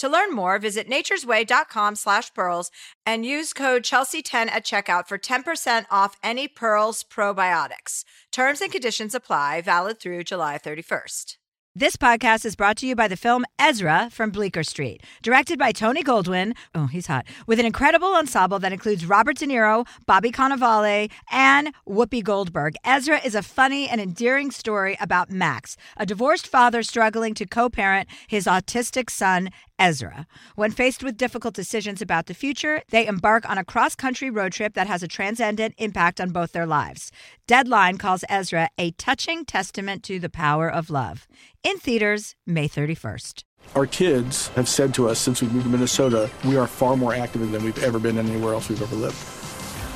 To learn more, visit naturesway.com slash pearls and use code Chelsea10 at checkout for 10% off any Pearls probiotics. Terms and conditions apply, valid through July 31st. This podcast is brought to you by the film Ezra from Bleecker Street, directed by Tony Goldwyn. Oh, he's hot. With an incredible ensemble that includes Robert De Niro, Bobby Cannavale, and Whoopi Goldberg. Ezra is a funny and endearing story about Max, a divorced father struggling to co parent his autistic son, Ezra. When faced with difficult decisions about the future, they embark on a cross country road trip that has a transcendent impact on both their lives. Deadline calls Ezra a touching testament to the power of love. In theaters, May 31st. Our kids have said to us since we moved to Minnesota, we are far more active than we've ever been anywhere else we've ever lived.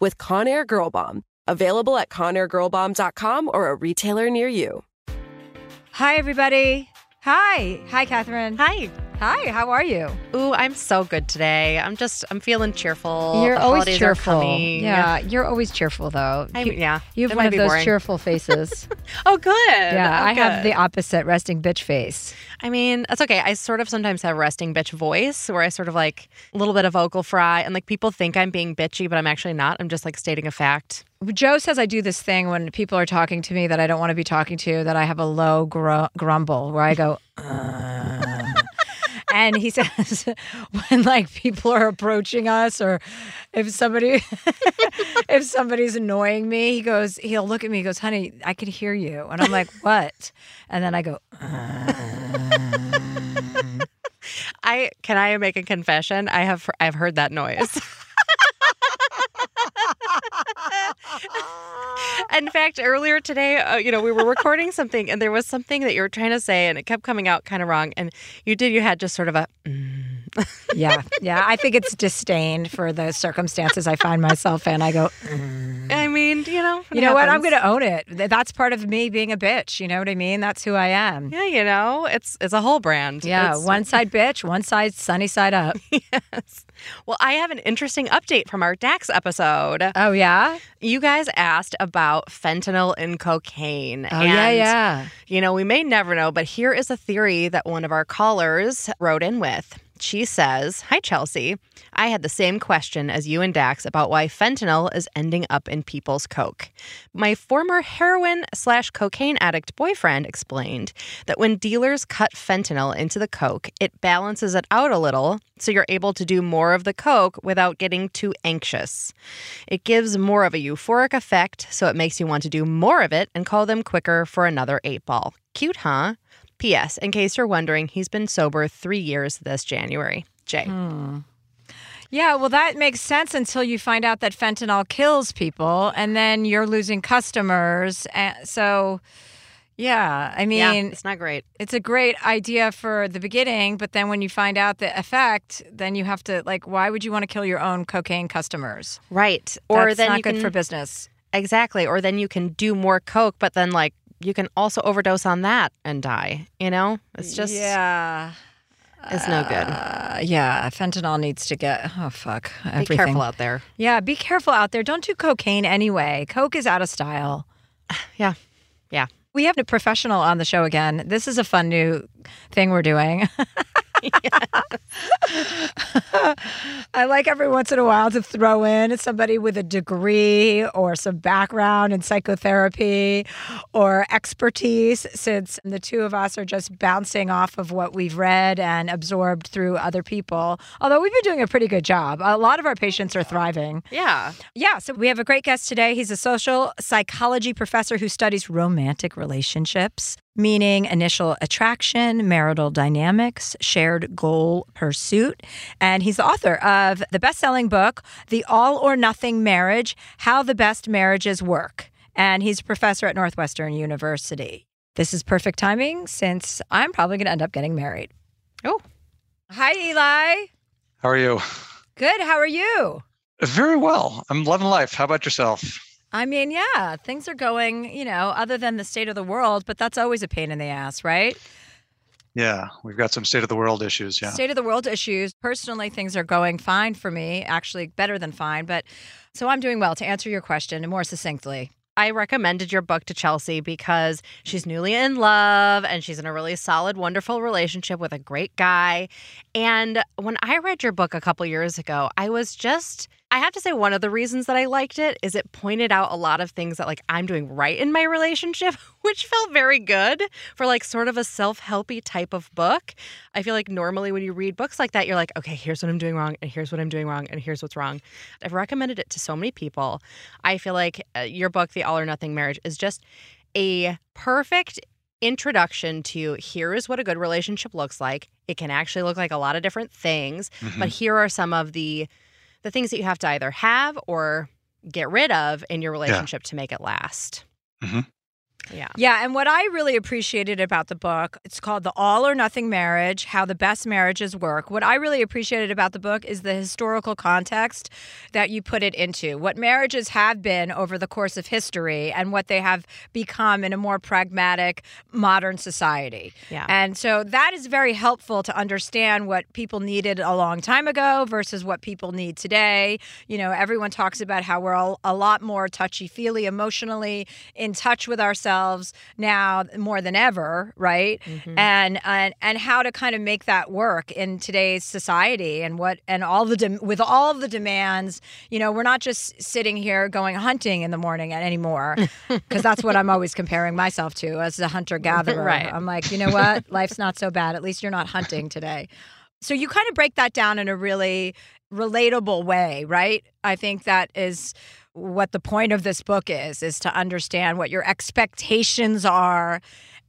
with Conair Girl Bomb. Available at ConairGirlBomb.com or a retailer near you. Hi, everybody. Hi. Hi, Catherine. Hi. Hi, how are you? Ooh, I'm so good today. I'm just, I'm feeling cheerful. You're The always cheerful. Yeah, you're always cheerful, though. I, yeah. You have It one of those boring. cheerful faces. Oh, good. yeah, Oh, I have the opposite resting bitch face. I mean, that's okay. I sort of sometimes have resting bitch voice where I sort of like a little bit of vocal fry and like people think I'm being bitchy, but I'm actually not. I'm just like stating a fact. Joe says I do this thing when people are talking to me that I don't want to be talking to, that I have a low gr- grumble where I go, "Uh." And he says when like people are approaching us or if somebody if somebody's annoying me, he goes, he'll look at me, he goes, honey, I could hear you. And I'm like, what? And then I go, I can I make a confession? I have I've heard that noise. In fact, earlier today, uh, you know, we were recording something, and there was something that you were trying to say, and it kept coming out kind of wrong. And you did, you had just sort of a, yeah, yeah. I think it's disdain for the circumstances I find myself in. I go, mm. I mean, you know, you know what? I'm going to own it. That's part of me being a bitch. You know what I mean? That's who I am. Yeah, you know, it's it's a whole brand. Yeah, It's- one side bitch, one side sunny side up. yes. Well, I have an interesting update from our Dax episode. Oh yeah, You guys asked about fentanyl in cocaine. oh yeah, yeah. You know, we may never know, but here is a theory that one of our callers wrote in with. She says, Hi, Chelsea. I had the same question as you and Dax about why fentanyl is ending up in people's Coke. My former heroin slash cocaine addict boyfriend explained that when dealers cut fentanyl into the Coke, it balances it out a little so you're able to do more of the Coke without getting too anxious. It gives more of a euphoric effect, so it makes you want to do more of it and call them quicker for another eight ball. Cute, huh? P.S. In case you're wondering, he's been sober three years this January. Jay. Hmm. Yeah, well, that makes sense until you find out that fentanyl kills people, and then you're losing customers. And so, Yeah, I Yeah, mean, it's not great. it's a great idea for the beginning, but then when you find out the effect, then you have to like, why would you want to kill your own cocaine customers? Right. Or That's then not good can for business. Exactly. Or then you can do more coke, but then like you can also overdose on that and die. You know? It's just yeah, it's no good. uh, yeah. Fentanyl needs to get. Oh fuck, Be careful out there. Yeah, be careful out there. Don't do cocaine anyway. Coke is out of style. Yeah. Yeah. We have a professional on the show again. This is a fun new thing we're doing. I like every once in a while to throw in somebody with a degree or some background in psychotherapy or expertise, since the two of us are just bouncing off of what we've read and absorbed through other people. Although we've been doing a pretty good job. A lot of our patients are thriving. Yeah. Yeah, so we have a great guest today. He's a social psychology professor who studies romantic relationships, meaning initial attraction, marital dynamics, shared goal pursuit. And he's the author of the best selling book, The All or Nothing Marriage How the Best Marriages Work. And he's a professor at Northwestern University. This is perfect timing since I'm probably going to end up getting married. Oh. Hi, Eli. How are you? Good. How are you? Very well. I'm loving life. How about yourself? I mean, yeah, things are going, you know, other than the state of the world, but that's always a pain in the ass, right? Yeah, we've got some state of the world issues. Yeah. State of the world issues. Personally, things are going fine for me, actually better than fine. But so I'm doing well to answer your question more succinctly. I recommended your book to Chelsea because she's newly in love and she's in a really solid, wonderful relationship with a great guy. And when I read your book a couple years ago, I was just, I have to say, one of the reasons that I liked it is it pointed out a lot of things that like I'm doing right in my relationship, which felt very good for like sort of a self helpy type of book. I feel like normally when you read books like that, you're like, okay, here's what I'm doing wrong, and here's what I'm doing wrong, and here's what's wrong. I've recommended it to so many people. I feel like uh, your book, The All or Nothing Marriage, is just a perfect introduction to here is what a good relationship looks like. It can actually look like a lot of different things, but here are some of the the things that you have to either have or get rid of in your relationship to make it last. Mhm. Yeah. Yeah, and what I really appreciated about the book, it's called The All or Nothing Marriage How the Best Marriages Work. What I really appreciated about the book is the historical context that you put it into, what marriages have been over the course of history and what they have become in a more pragmatic modern society. Yeah. And so that is very helpful to understand what people needed a long time ago versus what people need today. You know, everyone talks about how we're all a lot more touchy feely emotionally in touch with ourselves now more than ever, right? Mm-hmm. And, and and how to kind of make that work in today's society and what and all the dem- with all the demands, you know, we're not just sitting here going hunting in the morning anymore because that's what I'm always comparing myself to as a hunter gatherer. Right. I'm like, you know what? Life's not so bad. At least you're not hunting today. So you kind of break that down in a really relatable way, right? I think that is what the point of this book is is to understand what your expectations are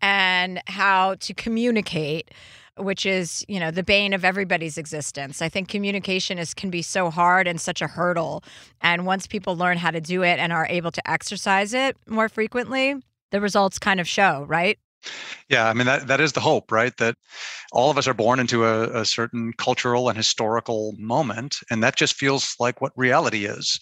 and how to communicate which is you know the bane of everybody's existence i think communication is can be so hard and such a hurdle and once people learn how to do it and are able to exercise it more frequently the results kind of show right Yeah, I mean that that is the hope, right? That all of us are born into a, a certain cultural and historical moment, and that just feels like what reality is.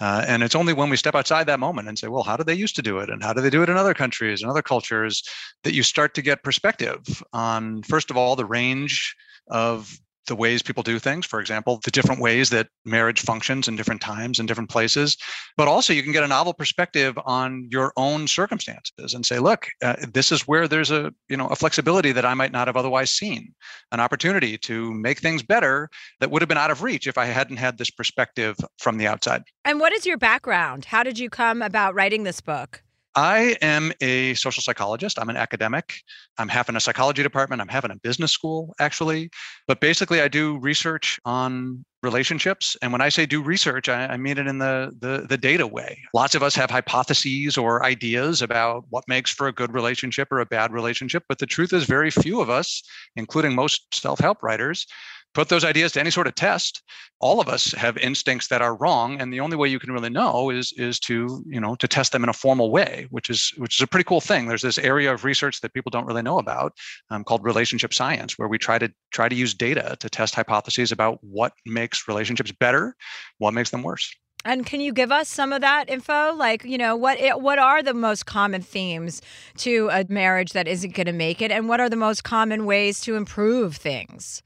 Uh, and it's only when we step outside that moment and say, well, how do they used to do it? And how do they do it in other countries and other cultures that you start to get perspective on, first of all, the range of the ways people do things. For example, the different ways that marriage functions in different times and different places. But also, you can get a novel perspective on your own circumstances and say, look, uh, this is where there's a you know a flexibility that I might not have otherwise seen, an opportunity to make things better that would have been out of reach if I hadn't had this perspective from the outside. and what is your background how did you come about writing this book I am a social psychologist. I'm an academic. I'm half in a psychology department. I'm half in a business school, actually. But basically, I do research on relationships. And when I say do research, I, I mean it in the, the the data way. Lots of us have hypotheses or ideas about what makes for a good relationship or a bad relationship. But the truth is, very few of us, including most self-help writers, put those ideas to any sort of test all of us have instincts that are wrong and the only way you can really know is is to you know to test them in a formal way which is which is a pretty cool thing there's this area of research that people don't really know about um, called relationship science where we try to try to use data to test hypotheses about what makes relationships better what makes them worse and can you give us some of that info? Like, you know, what it, what are the most common themes to a marriage that isn't going to make it, and what are the most common ways to improve things?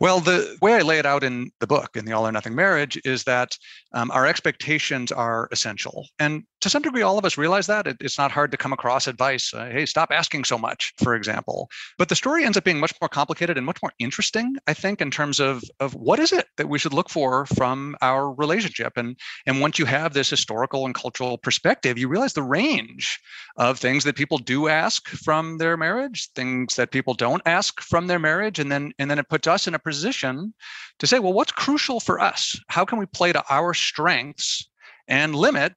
Well, the way I lay it out in the book, in the All or Nothing Marriage, is that um, our expectations are essential. And to some degree, all of us realize that. It, it's not hard to come across advice. Uh, hey, stop asking so much, for example. But the story ends up being much more complicated and much more interesting, I think, in terms of, of what is it that we should look for from our relationship. And, and once you have this historical and cultural perspective, you realize the range of things that people do ask from their marriage, things that people don't ask from their marriage. And then, and then it puts us in a position to say, well, what's crucial for us? How can we play to our strengths and limit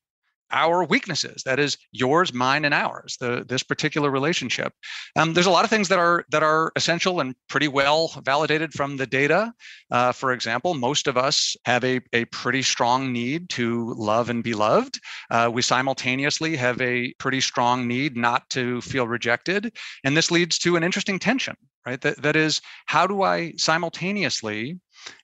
our weaknesses that is yours mine and ours the this particular relationship. Um, there's a lot of things that are that are essential and pretty well validated from the data. Uh, for example most of us have a, a pretty strong need to love and be loved. Uh, we simultaneously have a pretty strong need not to feel rejected and this leads to an interesting tension right? That, that is how do i simultaneously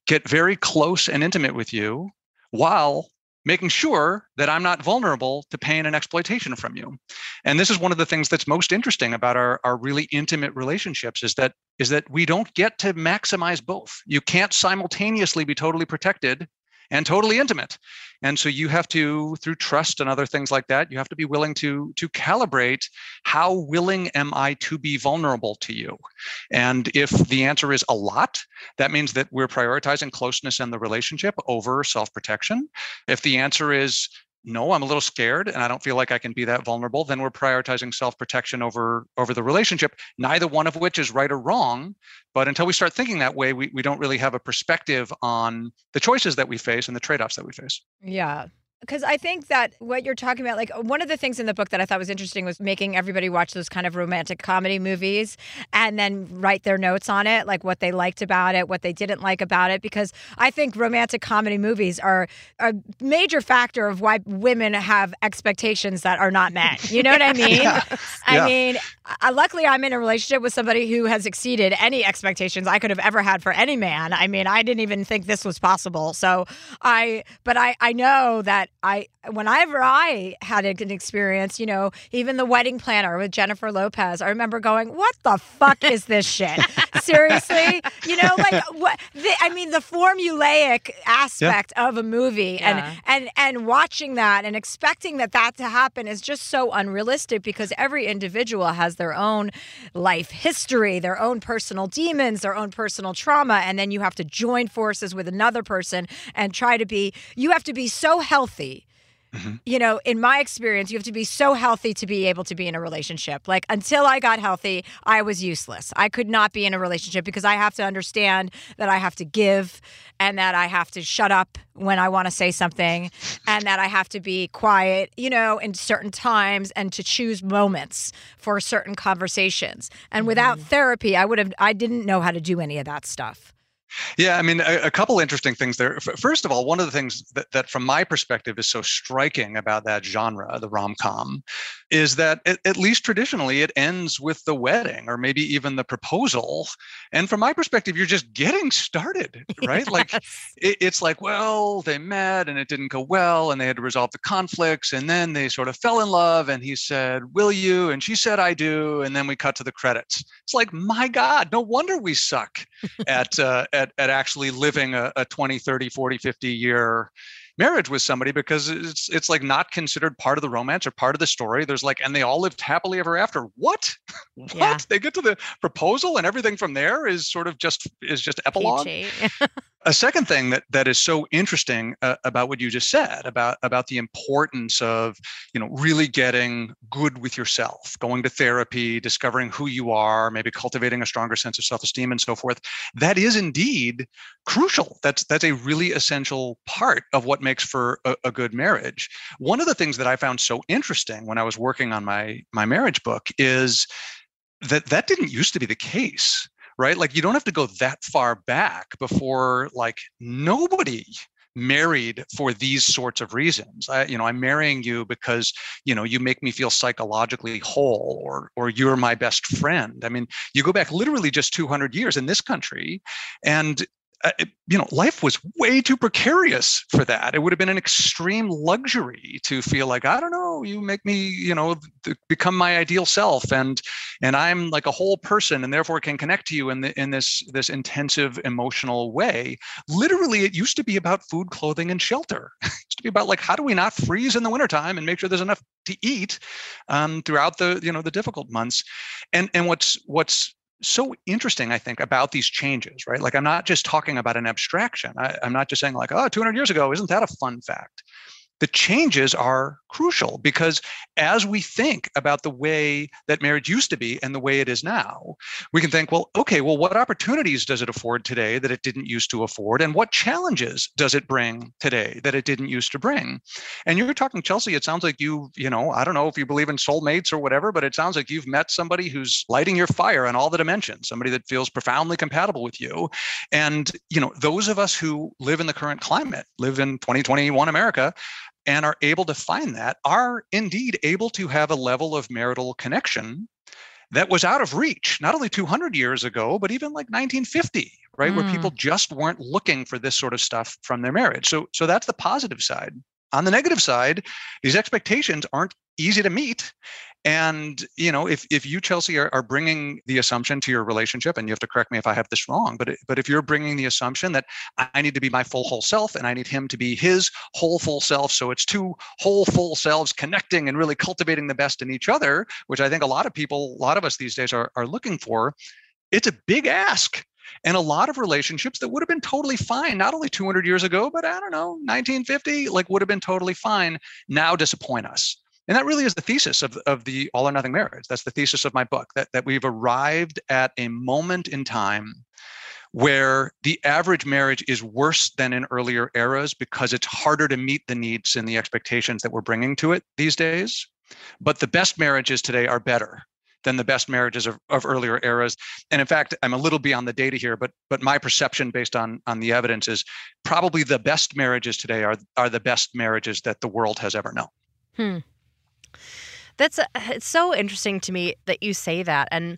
get very close and intimate with you while making sure that I'm not vulnerable to pain and exploitation from you. And this is one of the things that's most interesting about our, our really intimate relationships is that is that we don't get to maximize both. You can't simultaneously be totally protected and totally intimate. And so you have to through trust and other things like that you have to be willing to to calibrate how willing am i to be vulnerable to you? And if the answer is a lot that means that we're prioritizing closeness and the relationship over self-protection. If the answer is no i'm a little scared and i don't feel like i can be that vulnerable then we're prioritizing self-protection over over the relationship neither one of which is right or wrong but until we start thinking that way we, we don't really have a perspective on the choices that we face and the trade-offs that we face. Yeah because I think that what you're talking about, like one of the things in the book that I thought was interesting was making everybody watch those kind of romantic comedy movies and then write their notes on it, like what they liked about it, what they didn't like about it. Because I think romantic comedy movies are a major factor of why women have expectations that are not met. You know what I mean? yes. I yeah. mean, I, luckily I'm in a relationship with somebody who has exceeded any expectations I could have ever had for any man. I mean, I didn't even think this was possible. So I, but I, I know that I whenever I had an experience, you know, even the wedding planner with Jennifer Lopez, I remember going, "What the fuck is this shit? Seriously, you know, like what? The, I mean, the formulaic aspect yeah. of a movie, yeah. and and and watching that and expecting that that to happen is just so unrealistic because every individual has their own life history, their own personal demons, their own personal trauma, and then you have to join forces with another person and try to be. You have to be so healthy Mm-hmm. You know, in my experience, you have to be so healthy to be able to be in a relationship. Like until I got healthy, I was useless. I could not be in a relationship because I have to understand that I have to give and that I have to shut up when I want to say something and that I have to be quiet, you know, in certain times and to choose moments for certain conversations. And mm-hmm. without therapy, I would have I didn't know how to do any of that stuff. Yeah, I mean, a, a, couple interesting things there. First of all, one of the things that, that, from my perspective, is so striking about that genre, the rom com, is that it, at least traditionally it ends with the wedding or maybe even the proposal. And from my perspective, you're just getting started, right? Yes. Like, it, it's like, well, they met and it didn't go well and they had to resolve the conflicts. And then they sort of fell in love and he said, Will you? And she said, I do. And then we cut to the credits. It's like, my God, no wonder we suck at, uh, at, at actually living a, a 20, 30, 40, 50 year marriage with somebody because it's it's like not considered part of the romance or part of the story. There's like, and they all lived happily ever after. What? what? Yeah. They get to the proposal and everything from there is sort of just is just epilogue. a second thing that that is so interesting uh, about what you just said about about the importance of you know really getting good with yourself going to therapy discovering who you are maybe cultivating a stronger sense of self-esteem and so forth that is indeed crucial. That's that's a really essential part of what makes for a, a good marriage. One of the things that i found so interesting when i was working on my my marriage book is that that didn't used to be the case right? Like you don't have to go that far back before like nobody married for these sorts of reasons i you know i'm marrying you because you know you make me feel psychologically whole or or you're my best friend i mean you go back literally just 200 years in this country and uh, you know, life was way too precarious for that. It would have been an extreme luxury to feel like, I don't know, you make me, you know, th- become my ideal self, and and I'm like a whole person, and therefore can connect to you in the, in this this intensive emotional way. Literally, it used to be about food, clothing, and shelter. it used to be about like, how do we not freeze in the wintertime and make sure there's enough to eat um, throughout the you know the difficult months. And and what's what's so interesting, I think, about these changes, right? Like, I'm not just talking about an abstraction. I, am not just saying, like, oh, 200 years ago, isn't that a fun fact? The changes are crucial because as we think about the way that marriage used to be and the way it is now, we can think, well, okay, well, what opportunities does it afford today that it didn't used to afford? And what challenges does it bring today that it didn't used to bring? And you're talking, Chelsea, it sounds like you, you know, I don't know if you believe in soulmates or whatever, but it sounds like you've met somebody who's lighting your fire on all the dimensions, somebody that feels profoundly compatible with you. And, you know, those of us who live in the current climate, live in 2021 America, and are able to find that are indeed able to have a level of marital connection that was out of reach not only 200 years ago but even like 1950 right mm. where people mm. just weren't looking for this sort of stuff from their marriage so so that's the positive side on the negative side these expectations aren't easy to meet and you know, if if you Chelsea are, are bringing the assumption to your relationship, and you have to correct me if I have this wrong, but but if you're bringing the assumption that I need to be my full whole self, and I need him to be his whole full self, so it's two whole full selves connecting and really cultivating the best in each other, which I think a lot of people, a lot of us these days are are looking for. It's a big ask and a lot of relationships that would have been totally fine not only 200 years ago but i don't know 1950 like would have been totally fine now disappoint us and that really is the thesis of, of the all or nothing marriage. That's the thesis of my book, that, that we've arrived at a moment in time where the average marriage is worse than in earlier eras because it's harder to meet the needs and the expectations that we're bringing to it these days. But the best marriages today are better than the best marriages of, of earlier eras. And in fact, I'm a little beyond the data here, but but my perception based on on the evidence is probably the best marriages today are are the best marriages that the world has ever known. Hmm. That's a, it's so interesting to me that you say that. And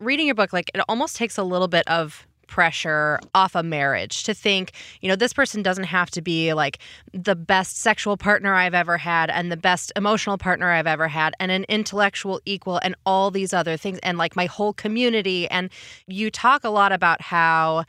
reading your book, like it almost takes a little bit of pressure off a marriage to think, you know, this person doesn't have to be like the best sexual partner I've ever had and the best emotional partner I've ever had and an intellectual equal and all these other things and like my whole community. And you talk a lot about how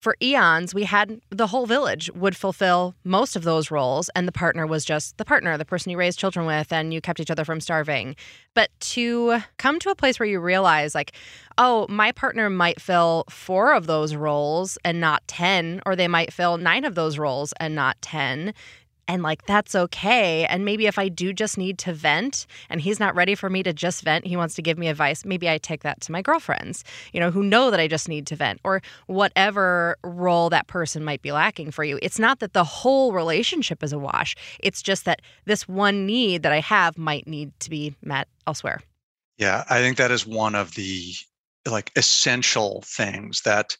for eons, we had the whole village would fulfill most of those roles, and the partner was just the partner, the person you raised children with, and you kept each other from starving. But to come to a place where you realize, like, oh, my partner might fill four of those roles and not 10, or they might fill nine of those roles and not 10 and like that's okay and maybe if i do just need to vent and he's not ready for me to just vent he wants to give me advice maybe i take that to my girlfriends you know who know that i just need to vent or whatever role that person might be lacking for you. It's not that the whole relationship is a wash it's just that this one need that i have might need to be met elsewhere. Yeah i think that is one of the like essential things that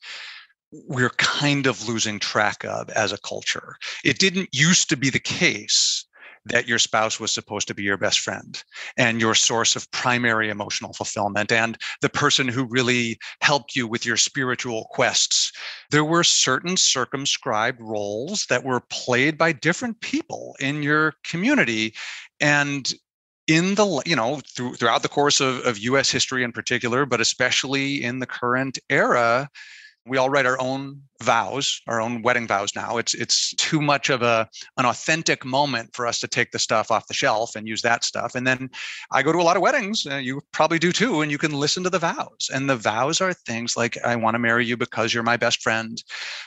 we're kind of losing track of as a culture. It didn't used to be the case that your spouse was supposed to be your best friend and your source of primary emotional fulfillment and the person who really helped you with your spiritual quests. There were certain circumscribed roles that were played by different people in your community. And in the you know through, throughout the course of, of us history in particular but especially in the current era we all write our own vows, our own wedding vows now. It's it's too much of a an authentic moment for us to take the stuff off the shelf and use that stuff. And then I go to a lot of weddings, uh, you probably do too, and you can listen to the vows. And the vows are things like I want to marry you because you're my best friend.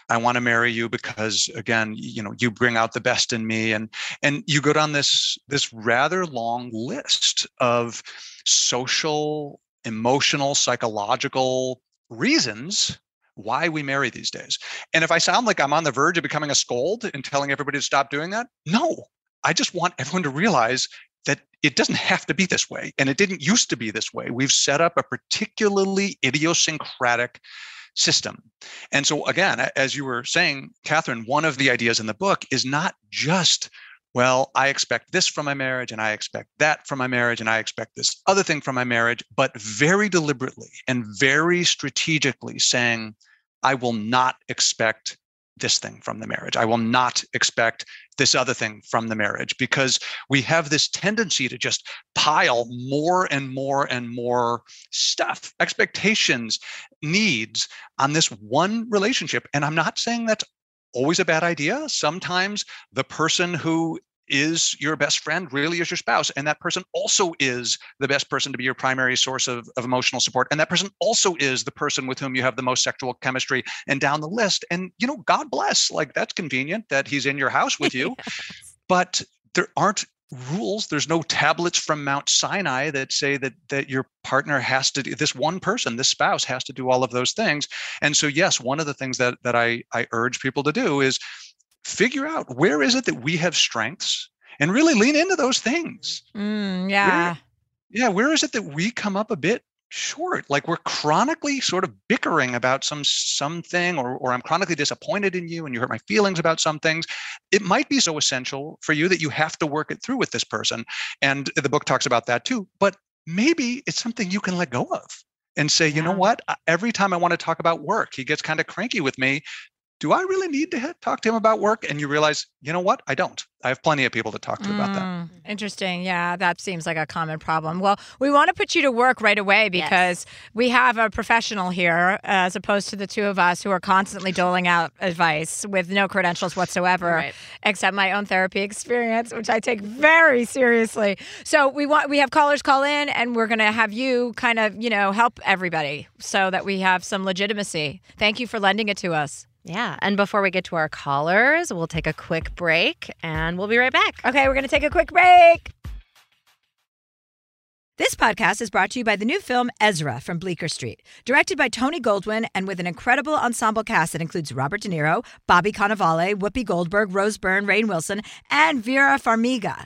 I want to marry you because again, you know, you bring out the best in me and and you go down this this rather long list of social, emotional, psychological reasons why we marry these days. And if I sound like I'm on the verge of becoming a scold and telling everybody to stop doing that, no, I just want everyone to realize that it doesn't have to be this way. And it didn't used to be this way. We've set up a particularly idiosyncratic system. And so, again, as you were saying, Catherine, one of the ideas in the book is not just, well, I expect this from my marriage, and I expect that from my marriage, and I expect this other thing from my marriage, but very deliberately and very strategically saying, I will not expect this thing from the marriage. I will not expect this other thing from the marriage because we have this tendency to just pile more and more and more stuff, expectations, needs on this one relationship. And I'm not saying that's always a bad idea. Sometimes the person who is your best friend really is your spouse and that person also is the best person to be your primary source of, of emotional support and that person also is the person with whom you have the most sexual chemistry and down the list and you know god bless like that's convenient that he's in your house with you yes. but there aren't rules there's no tablets from mount sinai that say that that your partner has to do this one person this spouse has to do all of those things and so yes one of the things that that i i urge people to do is figure out where is it that we have strengths and really lean into those things. Mm, yeah. Where, yeah. Where is it that we come up a bit short? Like we're chronically sort of bickering about some something, or or I'm chronically disappointed in you and you hurt my feelings about some things. It might be so essential for you that you have to work it through with this person. And the book talks about that too. But maybe it's something you can let go of and say, yeah. you know what? Every time I want to talk about work, he gets kind of cranky with me do I really need to talk to him about work? And you realize, you know what? I don't. I have plenty of people to talk to mm, about that. Mm, interesting. Yeah, that seems like a common problem. Well, we want to put you to work right away because yes. we have a professional here as opposed to the two of us who are constantly doling out advice with no credentials whatsoever, right. except my own therapy experience, which I take very seriously. So we want we have callers call in and we're going to have you kind of, you know, help everybody so that we have some legitimacy. Thank you for lending it to us. Yeah. And before we get to our callers, we'll take a quick break and we'll be right back. Okay, we're going to take a quick break. This podcast is brought to you by the new film Ezra from Bleecker Street, directed by Tony Goldwyn and with an incredible ensemble cast that includes Robert De Niro, Bobby Cannavale, Whoopi Goldberg, Rose Byrne, Rainn Wilson, and Vera Farmiga.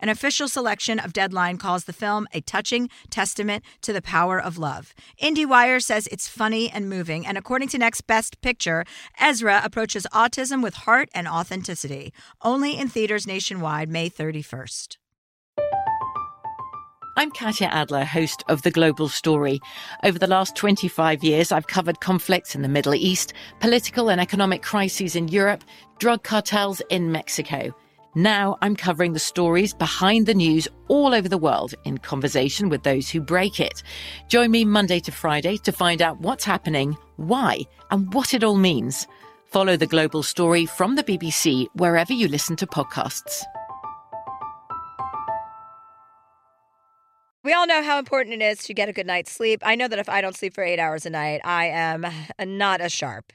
An official selection of Deadline calls the film a touching testament to the power of love. IndieWire says it's funny and moving, and according to Next Best Picture, Ezra approaches autism with heart and authenticity. Only in theaters nationwide May 31st. I'm Katya Adler, host of The Global Story. Over the last 25 years, I've covered conflicts in the Middle East, political and economic crises in Europe, drug cartels in Mexico. Now I'm covering the stories behind the news all over the world in conversation with those who break it. Join me Monday to Friday to find out what's happening, why, and what it all means. Follow the global story from the BBC wherever you listen to podcasts. We all know how important it is to get a good night's sleep. I know that if I don't sleep for eight hours a night, I am not as sharp.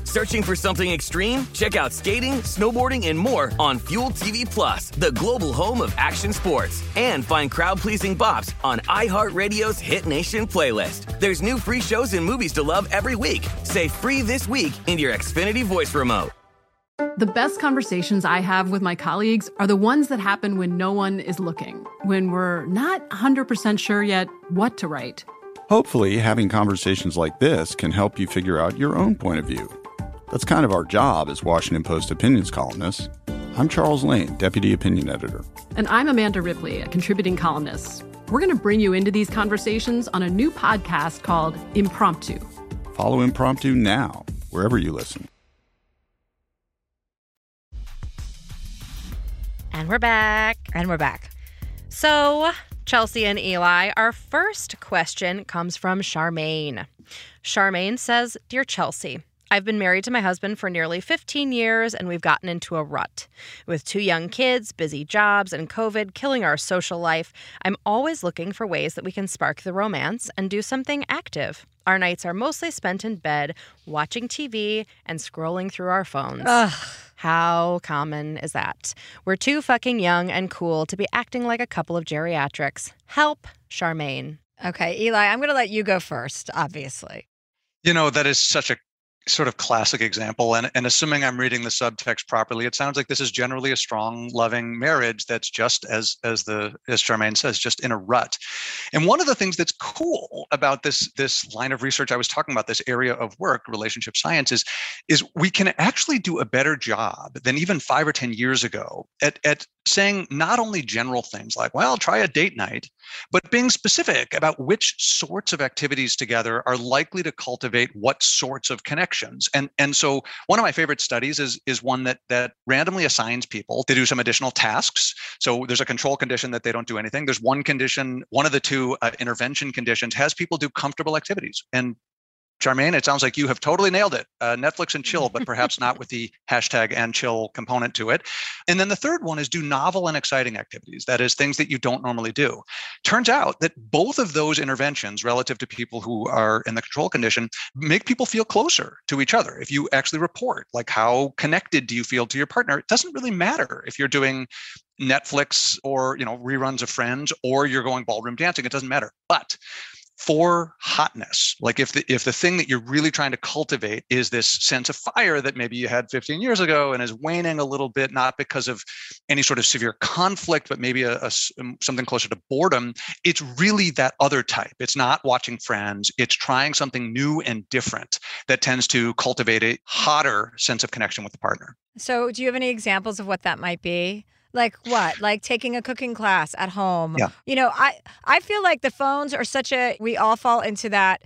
Searching for something extreme? Check out skating, snowboarding, and more on Fuel TV Plus, the global home of action sports. And find crowd pleasing bops on iHeartRadio's Hit Nation playlist. There's new free shows and movies to love every week. Say free this week in your Xfinity voice remote. The best conversations I have with my colleagues are the ones that happen when no one is looking, when we're not 100% sure yet what to write. Hopefully, having conversations like this can help you figure out your own point of view. That's kind of our job as Washington Post opinions columnists. I'm Charles Lane, Deputy Opinion Editor. And I'm Amanda Ripley, a contributing columnist. We're going to bring you into these conversations on a new podcast called Impromptu. Follow Impromptu now, wherever you listen. And we're back. And we're back. So, Chelsea and Eli, our first question comes from Charmaine. Charmaine says Dear Chelsea, I've been married to my husband for nearly 15 years and we've gotten into a rut. With two young kids, busy jobs, and COVID killing our social life, I'm always looking for ways that we can spark the romance and do something active. Our nights are mostly spent in bed, watching TV, and scrolling through our phones. Ugh. How common is that? We're too fucking young and cool to be acting like a couple of geriatrics. Help, Charmaine. Okay, Eli, I'm going to let you go first, obviously. You know, that is such a sort of classic example and, and assuming i'm reading the subtext properly it sounds like this is generally a strong loving marriage that's just as as the as charmaine says just in a rut. And one of the things that's cool about this this line of research i was talking about this area of work relationship sciences is we can actually do a better job than even five or ten years ago at, at saying not only general things like well try a date night but being specific about which sorts of activities together are likely to cultivate what sorts of connections. And, and so one of my favorite studies is, is one that, that randomly assigns people to do some additional tasks. So there's a control condition that they don't do anything. There's one condition, one of the two uh, intervention conditions has people do comfortable activities. And Charmaine, it sounds like you have totally nailed it. Uh, Netflix and chill, but perhaps not with the hashtag and chill component to it. And then the third one is do novel and exciting activities. That is things that you don't normally do. Turns out that both of those interventions relative to people who are in the control condition make people feel closer to each other. If you actually report, like how connected do you feel to your partner, it doesn't really matter if you're doing Netflix or you know reruns of Friends or you're going ballroom dancing. It doesn't matter. But for hotness. Like if the if the thing that you're really trying to cultivate is this sense of fire that maybe you had 15 years ago and is waning a little bit not because of any sort of severe conflict but maybe a, a um, something closer to boredom it's really that other type. It's not watching friends. It's trying something new and different that tends to cultivate a hotter sense of connection with the partner. So, do you have any examples of what that might be? Like what? Like taking a cooking class at home. Yeah. You know, I I feel like the phones are such a we all fall into that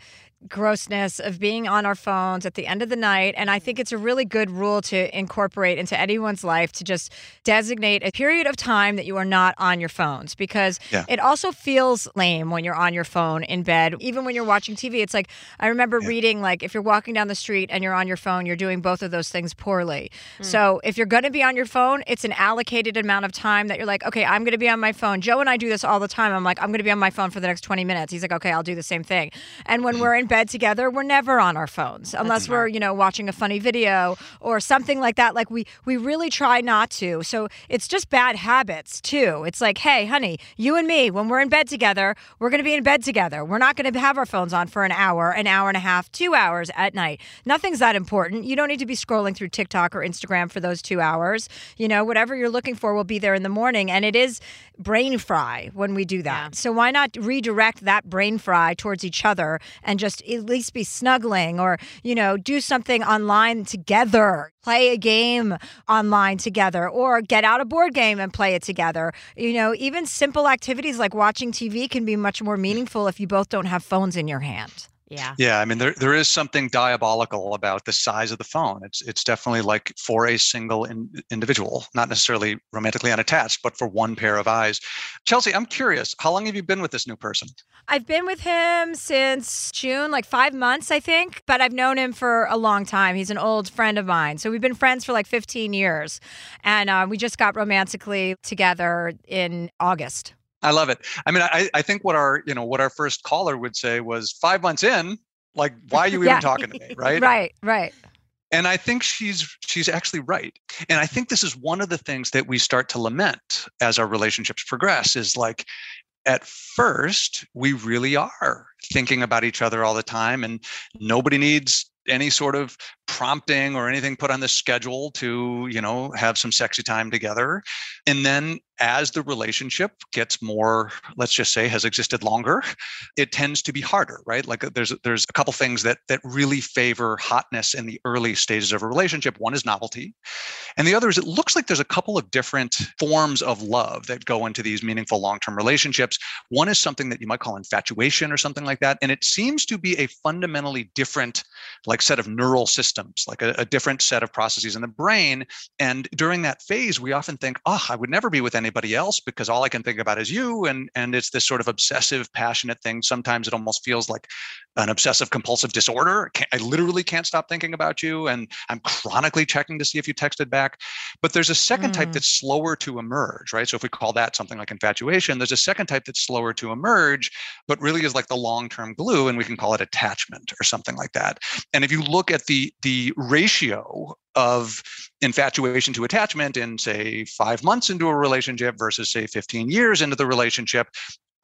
grossness of being on our phones at the end of the night and I think it's a really good rule to incorporate into anyone's life to just designate a period of time that you are not on your phones because Yeah. it also feels lame when you're on your phone in bed even when you're watching TV it's like I remember reading like if you're walking down the street and you're on your phone you're doing both of those things poorly. Hmm. So if you're going to be on your phone it's an allocated amount of time that you're like okay I'm going to be on my phone. Joe and I do this all the time. I'm like I'm going to be on my phone for the next 20 minutes. He's like okay, I'll do the same thing. And when hmm. we're in bed together, we're never on our phones unless we're, you know, watching a funny video or something like that. Like we we really try not to. So it's just bad habits too. It's like, hey, honey, you and me, when we're in bed together, we're gonna be in bed together. We're not gonna have our phones on for an hour, an hour and a half, two hours at night. Nothing's that important. You don't need to be scrolling through TikTok or Instagram for those two hours. You know, whatever you're looking for will be there in the morning. And it is brain fry when we do that. So why not redirect that brain fry towards each other and just at least be snuggling or, you know, do something online together, play a game online together or get out a board game and play it together. You know, even simple activities like watching TV can be much more meaningful if you both don't have phones in your hand. Yeah. Yeah, I mean there there is something diabolical about the size of the phone. It's it's definitely like for a single in, individual, not necessarily romantically unattached, but for one pair of eyes. Chelsea, I'm curious, how long have you been with this new person? I've been with him since June, like five months, I think, but I've known him for a long time. He's an old friend of mine. So we've been friends for like 15 years. And uh, we just got romantically together in August. I love it. I mean, I, I think what our, you know, what our first caller would say was five months in, like, why are you even talking to me? Right. Right, right. And I think she's she's actually right. And I think this is one of the things that we start to lament as our relationships progress is like at first we really are thinking about each other all the time and nobody needs any sort of prompting or anything put on the schedule to you know have some sexy time together. And then as the relationship gets more let's just say has existed longer it tends to be harder right? Like uh, there's there's a couple things that that really favor hotness in the early stages of a relationship. One is novelty and the other is it looks like there's a couple of different forms of love that go into these meaningful long-term relationships. One is something that you might call infatuation or something like that and it seems to be a fundamentally different like set of neural systems like a, a different set of processes in the brain and during that phase we often think oh i would never be with anybody else because all I can think about is you. And and it's this sort of obsessive, passionate thing. Sometimes it almost feels like an obsessive compulsive disorder. I literally can't stop thinking about you, and I'm chronically checking to see if you texted back. But there's a second mm. type that's slower to emerge, right? So if we call that something like infatuation, there's a second type that's slower to emerge, but really is like the long-term glue, and we can call it attachment or something like that. And if you look at the the ratio of infatuation to attachment in say five months into a relationship versus say 15 years into the relationship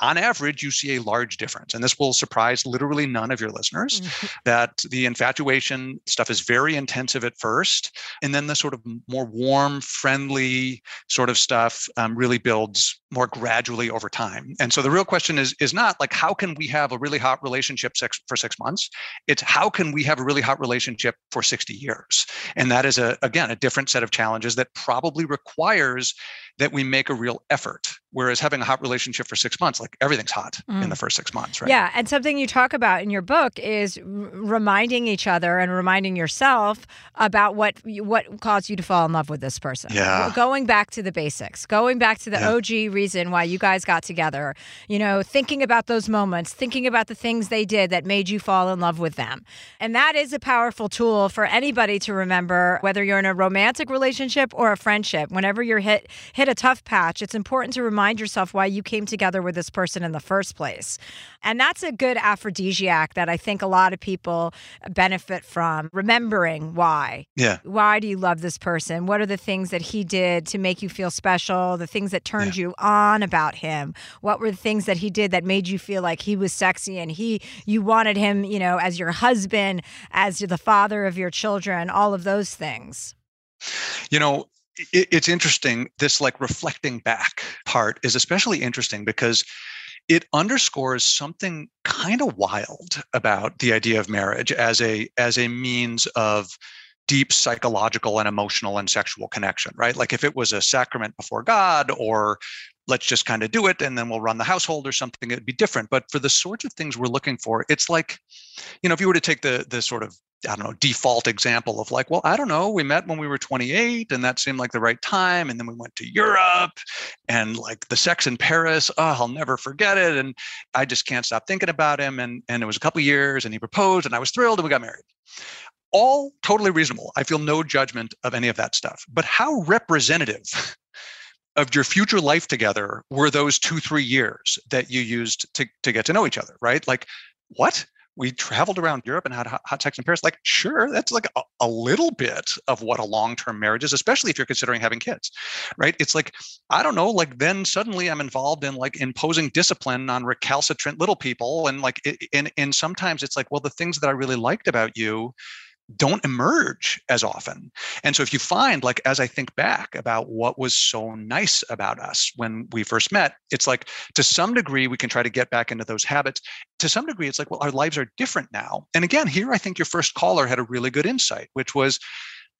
on average, you see a large difference. And this will surprise literally none of your listeners mm-hmm. that the infatuation stuff is very intensive at first. And then the sort of more warm, friendly sort of stuff um, really builds more gradually over time. And so the real question is is not like how can we have a really hot relationship six, for 6 months? It's how can we have a really hot relationship for 60 years? And that is a again a different set of challenges that probably requires that we make a real effort. Whereas having a hot relationship for six months, like everything's hot mm. in the first six months, right? Yeah. And something you talk about in your book is r- reminding each other and reminding yourself about what what caused you to fall in love with this person. Yeah. Going back to the basics, going back to the yeah. OG reason why you guys got together, you know, thinking about those moments, thinking about the things they did that made you fall in love with them. And that is a powerful tool for anybody to remember, whether you're in a romantic relationship or a friendship. Whenever you're hit hit a tough patch, it's important to remind yourself why you came together with this person in the first place. And that's a good aphrodisiac that I think a lot of people benefit from remembering why. Yeah. Why do you love this person? What are the things that he did to make you feel special? The things that turned yeah. you on about him? What were the things that he did that made you feel like he was sexy and he you wanted him, you know, as your husband, as the father of your children, all of those things? You know, it, it's interesting. This like reflecting back part is especially interesting because it underscores something kind of wild about the idea of marriage as a as a means of deep psychological and emotional and sexual connection right like if it was a sacrament before god or let's just kind of do it and then we'll run the household or something it'd be different but for the sorts of things we're looking for it's like you know if you were to take the the sort of I don't know, default example of like, well, I don't know, we met when we were 28 and that seemed like the right time. And then we went to Europe and like the sex in Paris, oh, I'll never forget it. And I just can't stop thinking about him. And, and it was a couple years and he proposed and I was thrilled and we got married. All totally reasonable. I feel no judgment of any of that stuff. But how representative of your future life together were those two, three years that you used to, to get to know each other, right? Like, what? we traveled around Europe and had hot sex in Paris. Like, sure, that's like a, a little bit of what a long term marriage is, especially if you're considering having kids, right? It's like, I don't know, like then suddenly I'm involved in like imposing discipline on recalcitrant little people. And like, and, and sometimes it's like, well, the things that I really liked about you don't emerge as often. And so if you find like as I think back about what was so nice about us when we first met, it's like to some degree we can try to get back into those habits. To some degree it's like well our lives are different now. And again, here I think your first caller had a really good insight, which was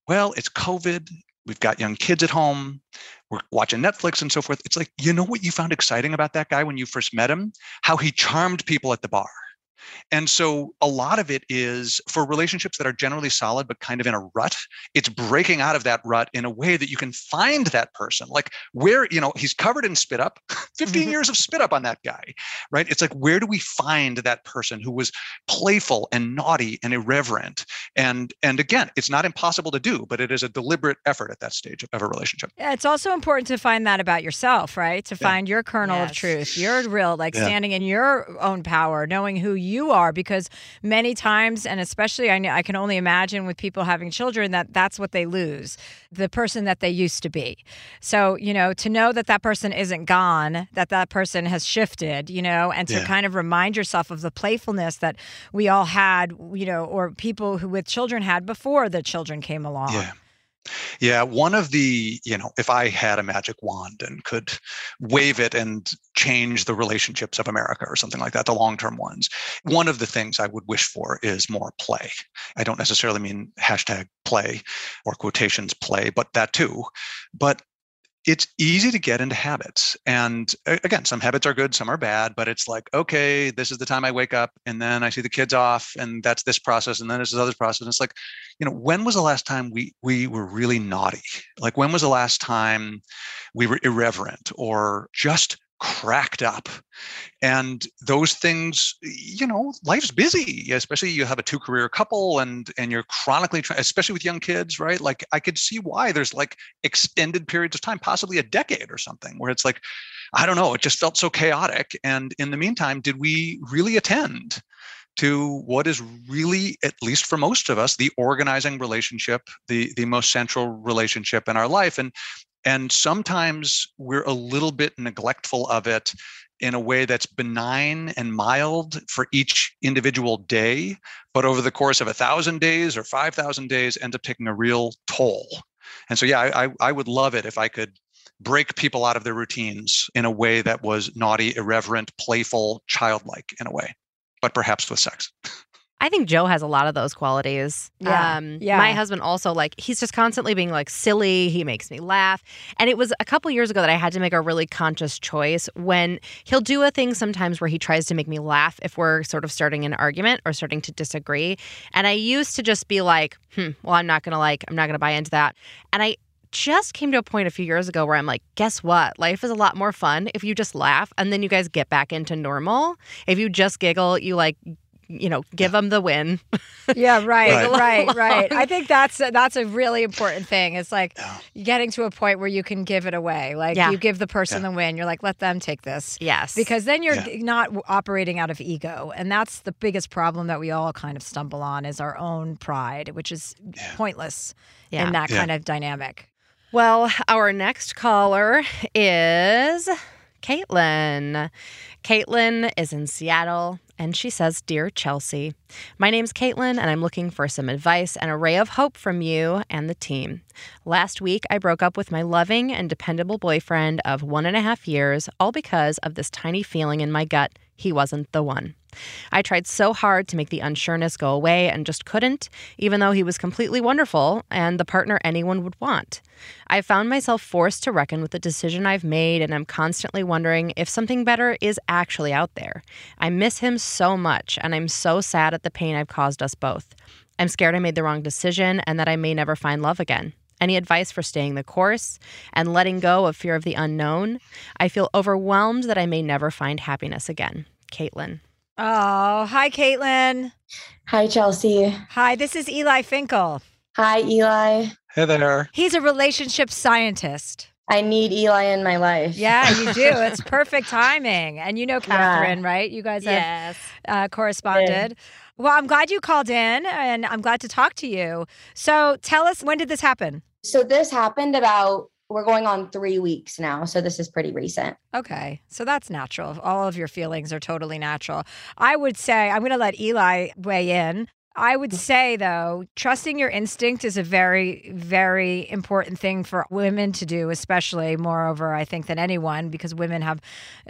well, it's COVID, we've got young kids at home, we're watching Netflix and so forth. It's like you know what you found exciting about that guy when you first met him? How he charmed people at the bar and so a lot of it is for relationships that are generally solid, but kind of in a rut, it's breaking out of that rut in a way that you can find that person. Like where, you know, he's covered in spit up, 15 mm-hmm. years of spit up on that guy, right? It's like, where do we find that person who was playful and naughty and irreverent? And and again, it's not impossible to do, but it is a deliberate effort at that stage of a relationship. Yeah, it's also important to find that about yourself, right? To yeah. find your kernel yes. of truth, your real, like yeah. standing in your own power, knowing who you you are because many times and especially I I can only imagine with people having children that that's what they lose the person that they used to be so you know to know that that person isn't gone that that person has shifted you know and to Yeah. kind of remind yourself of the playfulness that we all had you know or people who with children had before the children came along Yeah. Yeah, one of the, you know, if I had a magic wand and could wave it and change the relationships of America or something like that, the long term ones, one of the things I would wish for is more play. I don't necessarily mean hashtag play or quotations play, but that too. But it's easy to get into habits. And again, some habits are good, some are bad, but it's like, okay, this is the time I wake up and then I see the kids off and that's this process and then this other process. And it's like, you know, when was the last time we we were really naughty? Like when was the last time we were irreverent or just cracked up? And those things, you know, life's busy, especially you have a two career couple and and you're chronically especially with young kids, right? Like I could see why there's like extended periods of time, possibly a decade or something, where it's like, I don't know, it just felt so chaotic. And in the meantime, did we really attend to what is really, at least for most of us, the organizing relationship, the the most central relationship in our life? And and sometimes we're a little bit neglectful of it in a way that's benign and mild for each individual day, but over the course of a thousand days or five thousand days, ends up taking a real toll. And so, yeah, I I would love it if I could break people out of their routines in a way that was naughty, irreverent, playful, childlike in a way, but perhaps with sex. I think Joe has a lot of those qualities. Yeah. Um, Yeah. My husband also like he's just constantly being like silly. He makes me laugh. And it was a couple years ago that I had to make a really conscious choice when he'll do a thing sometimes where he tries to make me laugh if we're sort of starting an argument or starting to disagree. And I used to just be like, hmm, well, I'm not gonna like, I'm not gonna buy into that. And I just came to a point a few years ago where I'm like, guess what? Life is a lot more fun if you just laugh and then you guys get back into normal. If you just giggle, you like you know, give them the win. yeah right Right. right right i think that's that's a really important thing it's like getting to a point where you can give it away like Yeah. you give the person the win you're like let them take this Yes. because then you're Yeah. not operating out of ego and that's the biggest problem that we all kind of stumble on is our own pride which is pointless Yeah. in that Yeah. kind of dynamic Well, our next caller is Caitlin. Caitlin is in Seattle and she says, Dear Chelsea, my name's Caitlin and I'm looking for some advice and a ray of hope from you and the team. Last week, I broke up with my loving and dependable boyfriend of one and a half years, all because of this tiny feeling in my gut he wasn't the one. I tried so hard to make the unsureness go away and just couldn't, even though he was completely wonderful and the partner anyone would want. I found myself forced to reckon with the decision I've made, and I'm constantly wondering if something better is actually out there. I miss him so much, and I'm so sad at the pain I've caused us both. I'm scared I made the wrong decision and that I may never find love again. Any advice for staying the course and letting go of fear of the unknown? I feel overwhelmed that I may never find happiness again. Caitlin. Oh hi caitlin Hi, Chelsea. hi this is eli finkel Hi, Eli. Hey there. he's a relationship scientist I need Eli in my life. Yeah, you do. It's perfect timing. And you know Catherine, right? You guys have Yes. uh, corresponded. Well, I'm glad you called in and I'm glad to talk to you. So tell us, when did this happen? So this happened about, we're going on three weeks now. So this is pretty recent. Okay, so that's natural. All of your feelings are totally natural. I would say, I'm going to let Eli weigh in. I would say, though, trusting your instinct is a very, very important thing for women to do, especially, moreover, I think, than anyone, because women have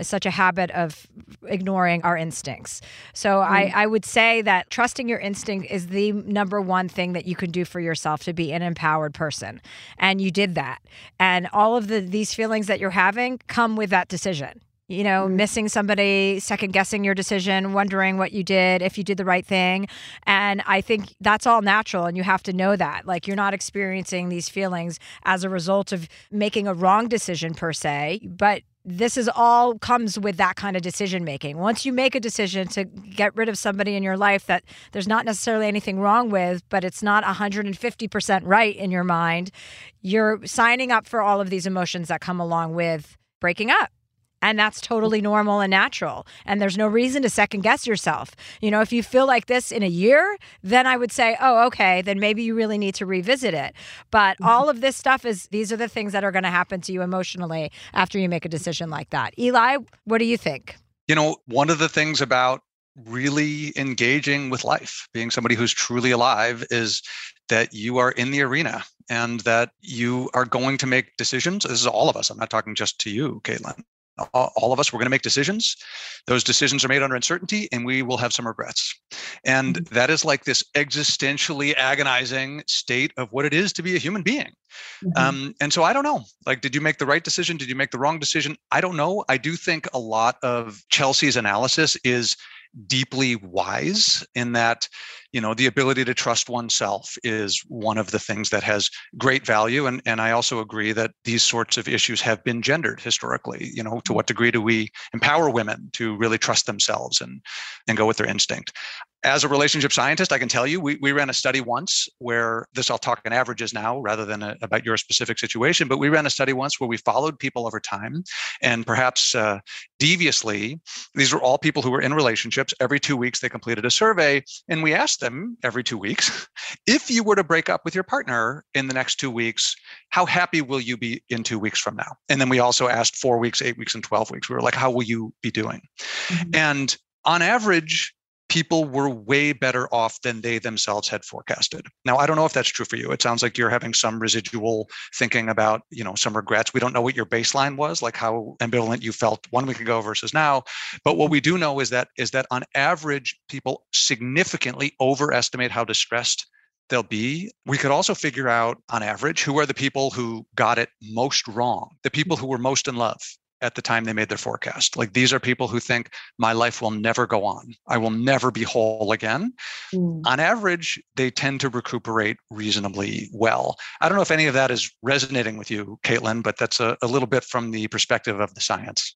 such a habit of ignoring our instincts. So I, mm. I would say that trusting your instinct is the number one thing that you can do for yourself to be an empowered person. And you did that. And all of the these feelings that you're having come with that decision you know, mm-hmm. missing somebody, second guessing your decision, wondering what you did, if you did the right thing. And I think that's all natural. And you have to know that. Like, you're not experiencing these feelings as a result of making a wrong decision per se, but this is all comes with that kind of decision making. Once you make a decision to get rid of somebody in your life that there's not necessarily anything wrong with, but it's not 150% right in your mind, you're signing up for all of these emotions that come along with breaking up And that's totally normal and natural. And there's no reason to second guess yourself. You know, if you feel like this in a year, then I would say, oh, okay, then maybe you really need to revisit it. But Mm-hmm. all of this stuff is, these are the things that are going to happen to you emotionally after you make a decision like that. Eli, what do you think? You know, one of the things about really engaging with life, being somebody who's truly alive, is that you are in the arena and that you are going to make decisions. This is all of us. I'm not talking just to you, Caitlin. All of us, we're going to make decisions. Those decisions are made under uncertainty, and we will have some regrets. And that is like this existentially agonizing state of what it is to be a human being. Um, and so I don't know. Like, did you make the right decision? Did you make the wrong decision? I don't know. I do think a lot of Chelsea's analysis is deeply wise in that you know the ability to trust oneself is one of the things that has great value and and i also agree that these sorts of issues have been gendered historically you know to what degree do we empower women to really trust themselves and and go with their instinct as a relationship scientist, I can tell you, we, we ran a study once where this, I'll talk in averages now rather than a, about your specific situation, but we ran a study once where we followed people over time and perhaps uh, deviously, these were all people who were in relationships. Every two weeks, they completed a survey and we asked them every two weeks, if you were to break up with your partner in the next two weeks, how happy will you be in two weeks from now? And then we also asked four weeks, eight weeks, and 12 weeks. We were like, how will you be doing? Mm-hmm. And on average, people were way better off than they themselves had forecasted. Now, I don't know if that's true for you. It sounds like you're having some residual thinking about, you know, some regrets. We don't know what your baseline was, like how ambivalent you felt one week ago versus now. But what we do know is that is that on average, people significantly overestimate how distressed they'll be. We could also figure out on average who are the people who got it most wrong, the people who were most in love at the time they made their forecast. Like these are people who think my life will never go on. I will never be whole again. Hmm. On average, they tend to recuperate reasonably well. I don't know if any of that is resonating with you, Caitlin, but that's a, a little bit from the perspective of the science.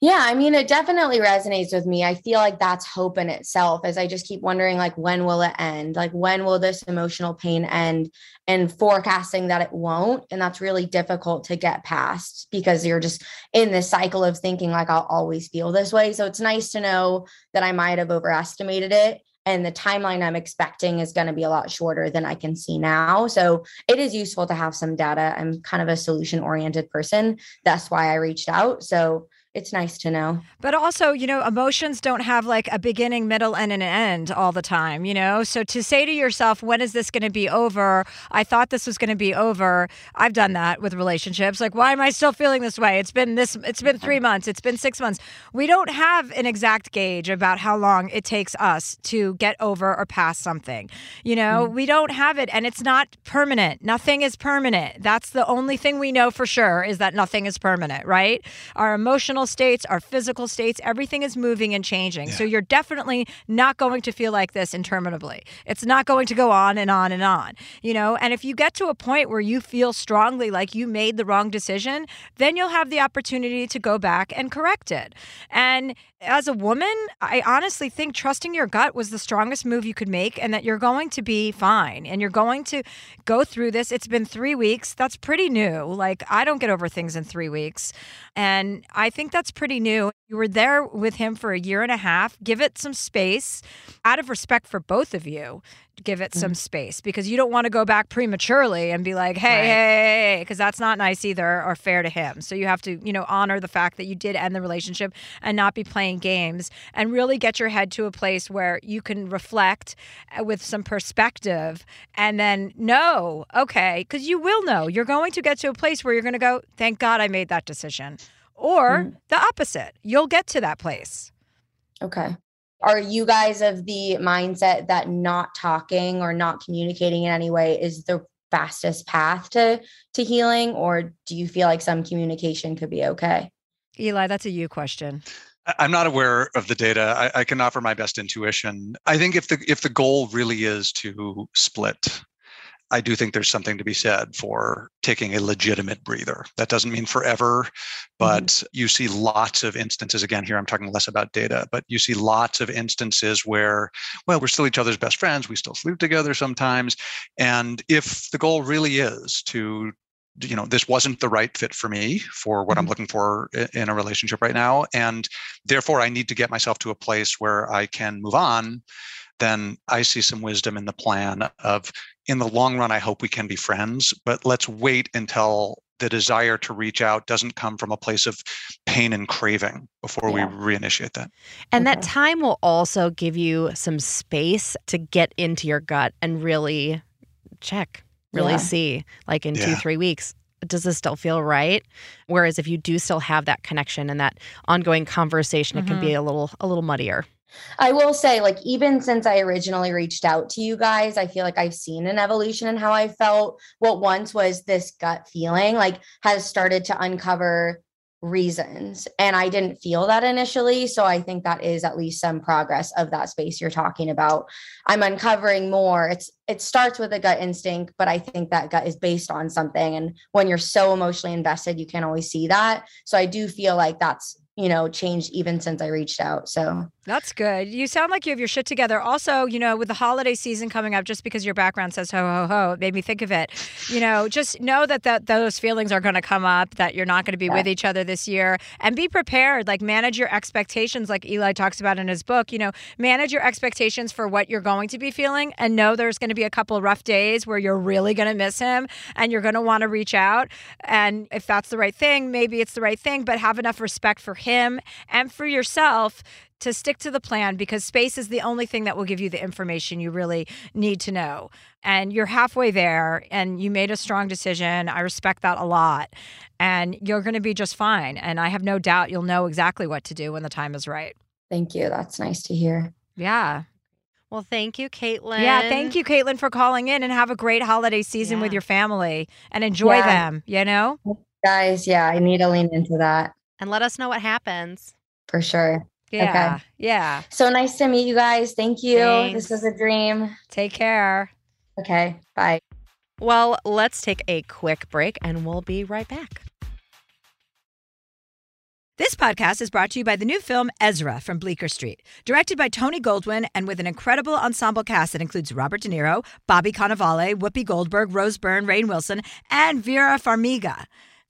Yeah, I mean, it definitely resonates with me. I feel like that's hope in itself as I just keep wondering, like, when will it end? Like, when will this emotional pain end? And forecasting that it won't. And that's really difficult to get past because you're just in this cycle of thinking, like, I'll always feel this way. So it's nice to know that I might have overestimated it. And the timeline I'm expecting is going to be a lot shorter than I can see now. So it is useful to have some data. I'm kind of a solution oriented person. That's why I reached out. So it's nice to know. But also, you know, emotions don't have like a beginning, middle, and an end all the time, you know? So to say to yourself, when is this going to be over? I thought this was going to be over. I've done that with relationships. Like, why am I still feeling this way? It's been this, it's been three months, it's been six months. We don't have an exact gauge about how long it takes us to get over or past something. You know, mm. we don't have it and it's not permanent. Nothing is permanent. That's the only thing we know for sure is that nothing is permanent, right? Our emotional states, our physical states, everything is moving and changing. So you're definitely not going to feel like this interminably. It's not going to go on and on and on, you know? And if you get to a point where you feel strongly like you made the wrong decision, then you'll have the opportunity to go back and correct it. And as a woman, I honestly think trusting your gut was the strongest move you could make and that you're going to be fine and you're going to go through this. It's been three weeks. That's pretty new. Like, I don't get over things in three weeks. And I think that's pretty new. You were there with him for a year and a half. Give it some space out of respect for both of you. Give it some space because you don't want to go back prematurely and be like, hey, Right. hey, hey, because that's not nice either or fair to him. So you have to, you know, honor the fact that you did end the relationship and not be playing games and really get your head to a place where you can reflect uh, with some perspective and then know, okay, because you will know. You're going to get to a place where you're going to go, thank God I made that decision. Or mm-hmm. the opposite, you'll get to that place. Okay. Are you guys of the mindset that not talking or not communicating in any way is the fastest path to to healing or do you feel like some communication could be okay? Eli, that's a you question. I- I'm not aware of the data. I, I can offer my best intuition. I think if the if the goal really is to split, I do think there's something to be said for taking a legitimate breather. That doesn't mean forever, but you see lots of instances. Again, here I'm talking less about data, but you see lots of instances where, well, we're still each other's best friends. We still sleep together sometimes. And if the goal really is to you know this wasn't the right fit for me for what i'm Mhm. looking for in a relationship right now and therefore i need to get myself to a place where i can move on then i see some wisdom in the plan of in the long run i hope we can be friends but let's wait until the desire to reach out doesn't come from a place of pain and craving before Yeah. we reinitiate that And that time will also give you some space to get into your gut and really check, really Yeah. see, like in two, three weeks. Does this still feel right? Whereas if you do still have that connection and that ongoing conversation, it can be mm-hmm. a little a little muddier. I will say, like, even since I originally reached out to you guys, I feel like I've seen an evolution in how I felt. What once was this gut feeling, like, has started to uncover reasons. And I didn't feel that initially. So I think that is at least some progress of that space you're talking about. I'm uncovering more. It's it starts with a gut instinct, but I think that gut is based on something. And when you're so emotionally invested, you can't always see that. So I do feel like that's you know changed even since I reached out. So That's good. You sound like you have your shit together. Also, you know, with the holiday season coming up, just because your background says ho ho ho, it made me think of it. You know, just know that that those feelings are going to come up. That you're not going to be Yeah. with each other this year, and be prepared. Like manage your expectations, like Eli talks about in his book. You know, manage your expectations for what you're going to be feeling, and know there's going to be a couple rough days where you're really going to miss him, and you're going to want to reach out. And if that's the right thing, maybe it's the right thing. But have enough respect for him and for yourself to stick to the plan because space is the only thing that will give you the information you really need to know. And you're halfway there and you made a strong decision. I respect that a lot. And you're going to be just fine. And I have no doubt you'll know exactly what to do when the time is right. thank you. That's nice to hear. Yeah. Well, thank you, Caitlin. Yeah. Thank you, Caitlin, for calling in and have a great holiday season with your family and enjoy Yeah. them, you know? Guys, yeah, I need to lean into that And let us know what happens. for sure. Yeah. Yeah. So nice to meet you guys. Thank you. This was a dream. Take care. Okay. Bye. Well, let's take a quick break and we'll be right back. This podcast is brought to you by the new film Ezra from Bleecker Street, directed by Tony Goldwyn and with an incredible ensemble cast that includes Robert De Niro, Bobby Cannavale, Whoopi Goldberg, Rose Byrne, Rainn Wilson, and Vera Farmiga.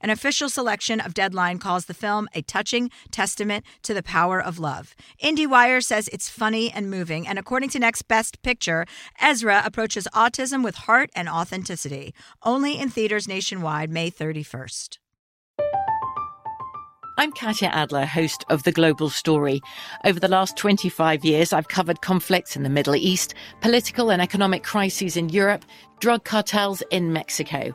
An official selection of Deadline calls the film a touching testament to the power of love. IndieWire says it's funny and moving, and according to Next Best Picture, Ezra approaches autism with heart and authenticity. Only in theaters nationwide, May 31st. I'm Katya Adler, host of The Global Story. Over the last 25 years, I've covered conflicts in the Middle East, political and economic crises in Europe, drug cartels in Mexico.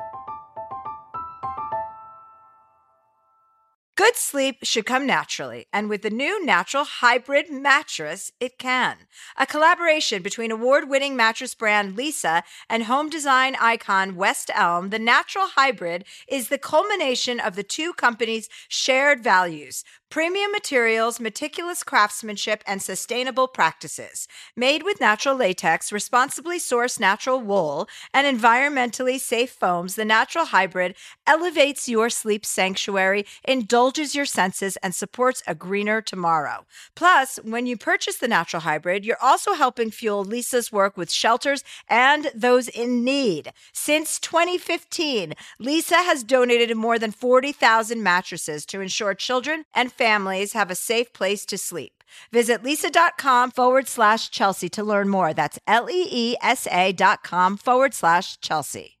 Good sleep should come naturally, and with the new Natural Hybrid mattress, it can. A collaboration between award winning mattress brand Leesa and home design icon West Elm, the Natural Hybrid is the culmination of the two companies' shared values premium materials, meticulous craftsmanship, and sustainable practices. Made with natural latex, responsibly sourced natural wool, and environmentally safe foams, the Natural Hybrid elevates your sleep sanctuary, indulges your senses, and supports a greener tomorrow. Plus, when you purchase the Natural Hybrid, you're also helping fuel Leesa's work with shelters and those in need. Since 2015, Lisa has donated more than 40,000 mattresses to ensure children and families have a safe place to sleep. Visit leesa.com forward slash Chelsea to learn more. That's L E E S A dot com forward slash Chelsea.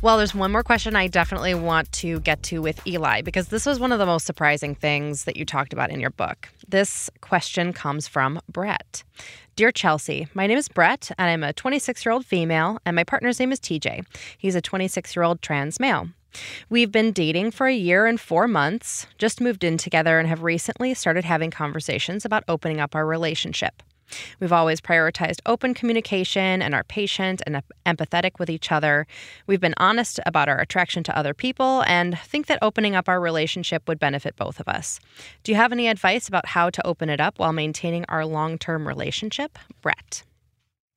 Well, there's one more question I definitely want to get to with Eli because this was one of the most surprising things that you talked about in your book. This question comes from Brett. Dear Chelsea, my name is Brett, and I'm a 26 year old female, and my partner's name is TJ. He's a 26 year old trans male. We've been dating for a year and four months, just moved in together, and have recently started having conversations about opening up our relationship. We've always prioritized open communication and are patient and empathetic with each other. We've been honest about our attraction to other people and think that opening up our relationship would benefit both of us. Do you have any advice about how to open it up while maintaining our long term relationship? Brett.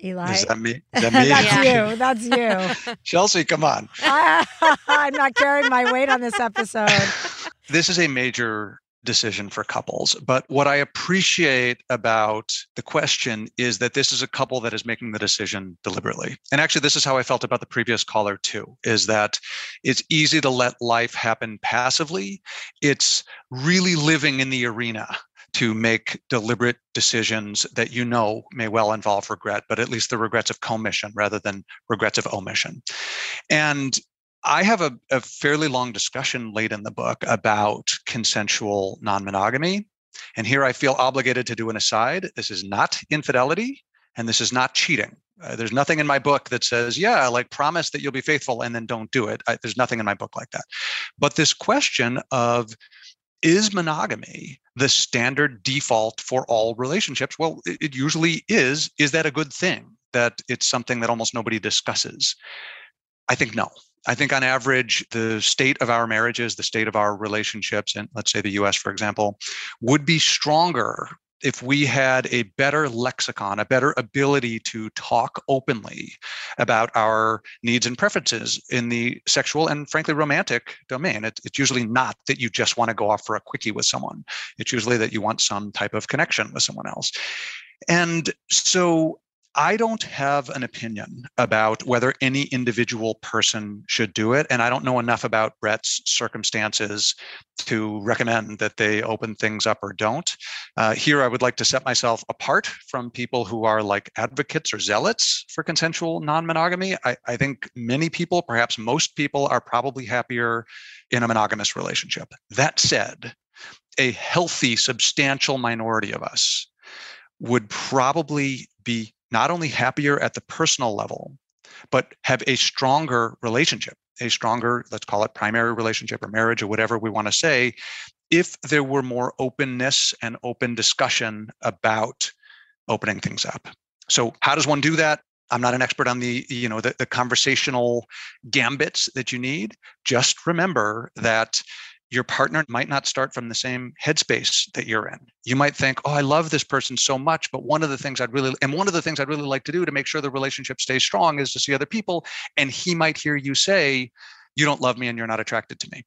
Eli. Is that me? Is that me? That's you. That's you. Chelsea, come on. I, I'm not carrying my weight on this episode. This is a major decision for couples. But what I appreciate about the question is that this is a couple that is making the decision deliberately. And actually, this is how I felt about the previous caller, too, is that it's easy to let life happen passively. It's really living in the arena to make deliberate decisions that you know may well involve regret, but at least the regrets of commission rather than regrets of omission. And I have a, a fairly long discussion late in the book about consensual non monogamy. And here I feel obligated to do an aside. This is not infidelity and this is not cheating. Uh, there's nothing in my book that says, yeah, like promise that you'll be faithful and then don't do it. I, there's nothing in my book like that. But this question of is monogamy the standard default for all relationships? Well, it, it usually is. Is that a good thing? That it's something that almost nobody discusses? I think no. I think on average, the state of our marriages, the state of our relationships, and let's say the US, for example, would be stronger if we had a better lexicon, a better ability to talk openly about our needs and preferences in the sexual and frankly romantic domain. It, it's usually not that you just want to go off for a quickie with someone, it's usually that you want some type of connection with someone else. And so I don't have an opinion about whether any individual person should do it. And I don't know enough about Brett's circumstances to recommend that they open things up or don't. Uh, here, I would like to set myself apart from people who are like advocates or zealots for consensual non monogamy. I, I think many people, perhaps most people, are probably happier in a monogamous relationship. That said, a healthy, substantial minority of us would probably be not only happier at the personal level, but have a stronger relationship, a stronger, let's call it primary relationship or marriage or whatever we want to say, if there were more openness and open discussion about opening things up. So, how does one do that? I'm not an expert on the, you know, the, the conversational gambits that you need. Just remember that your partner might not start from the same headspace that you're in. You might think, oh, I love this person so much, but one of the things I'd really, and one of the things I'd really like to do to make sure the relationship stays strong is to see other people. And he might hear you say, you don't love me and you're not attracted to me.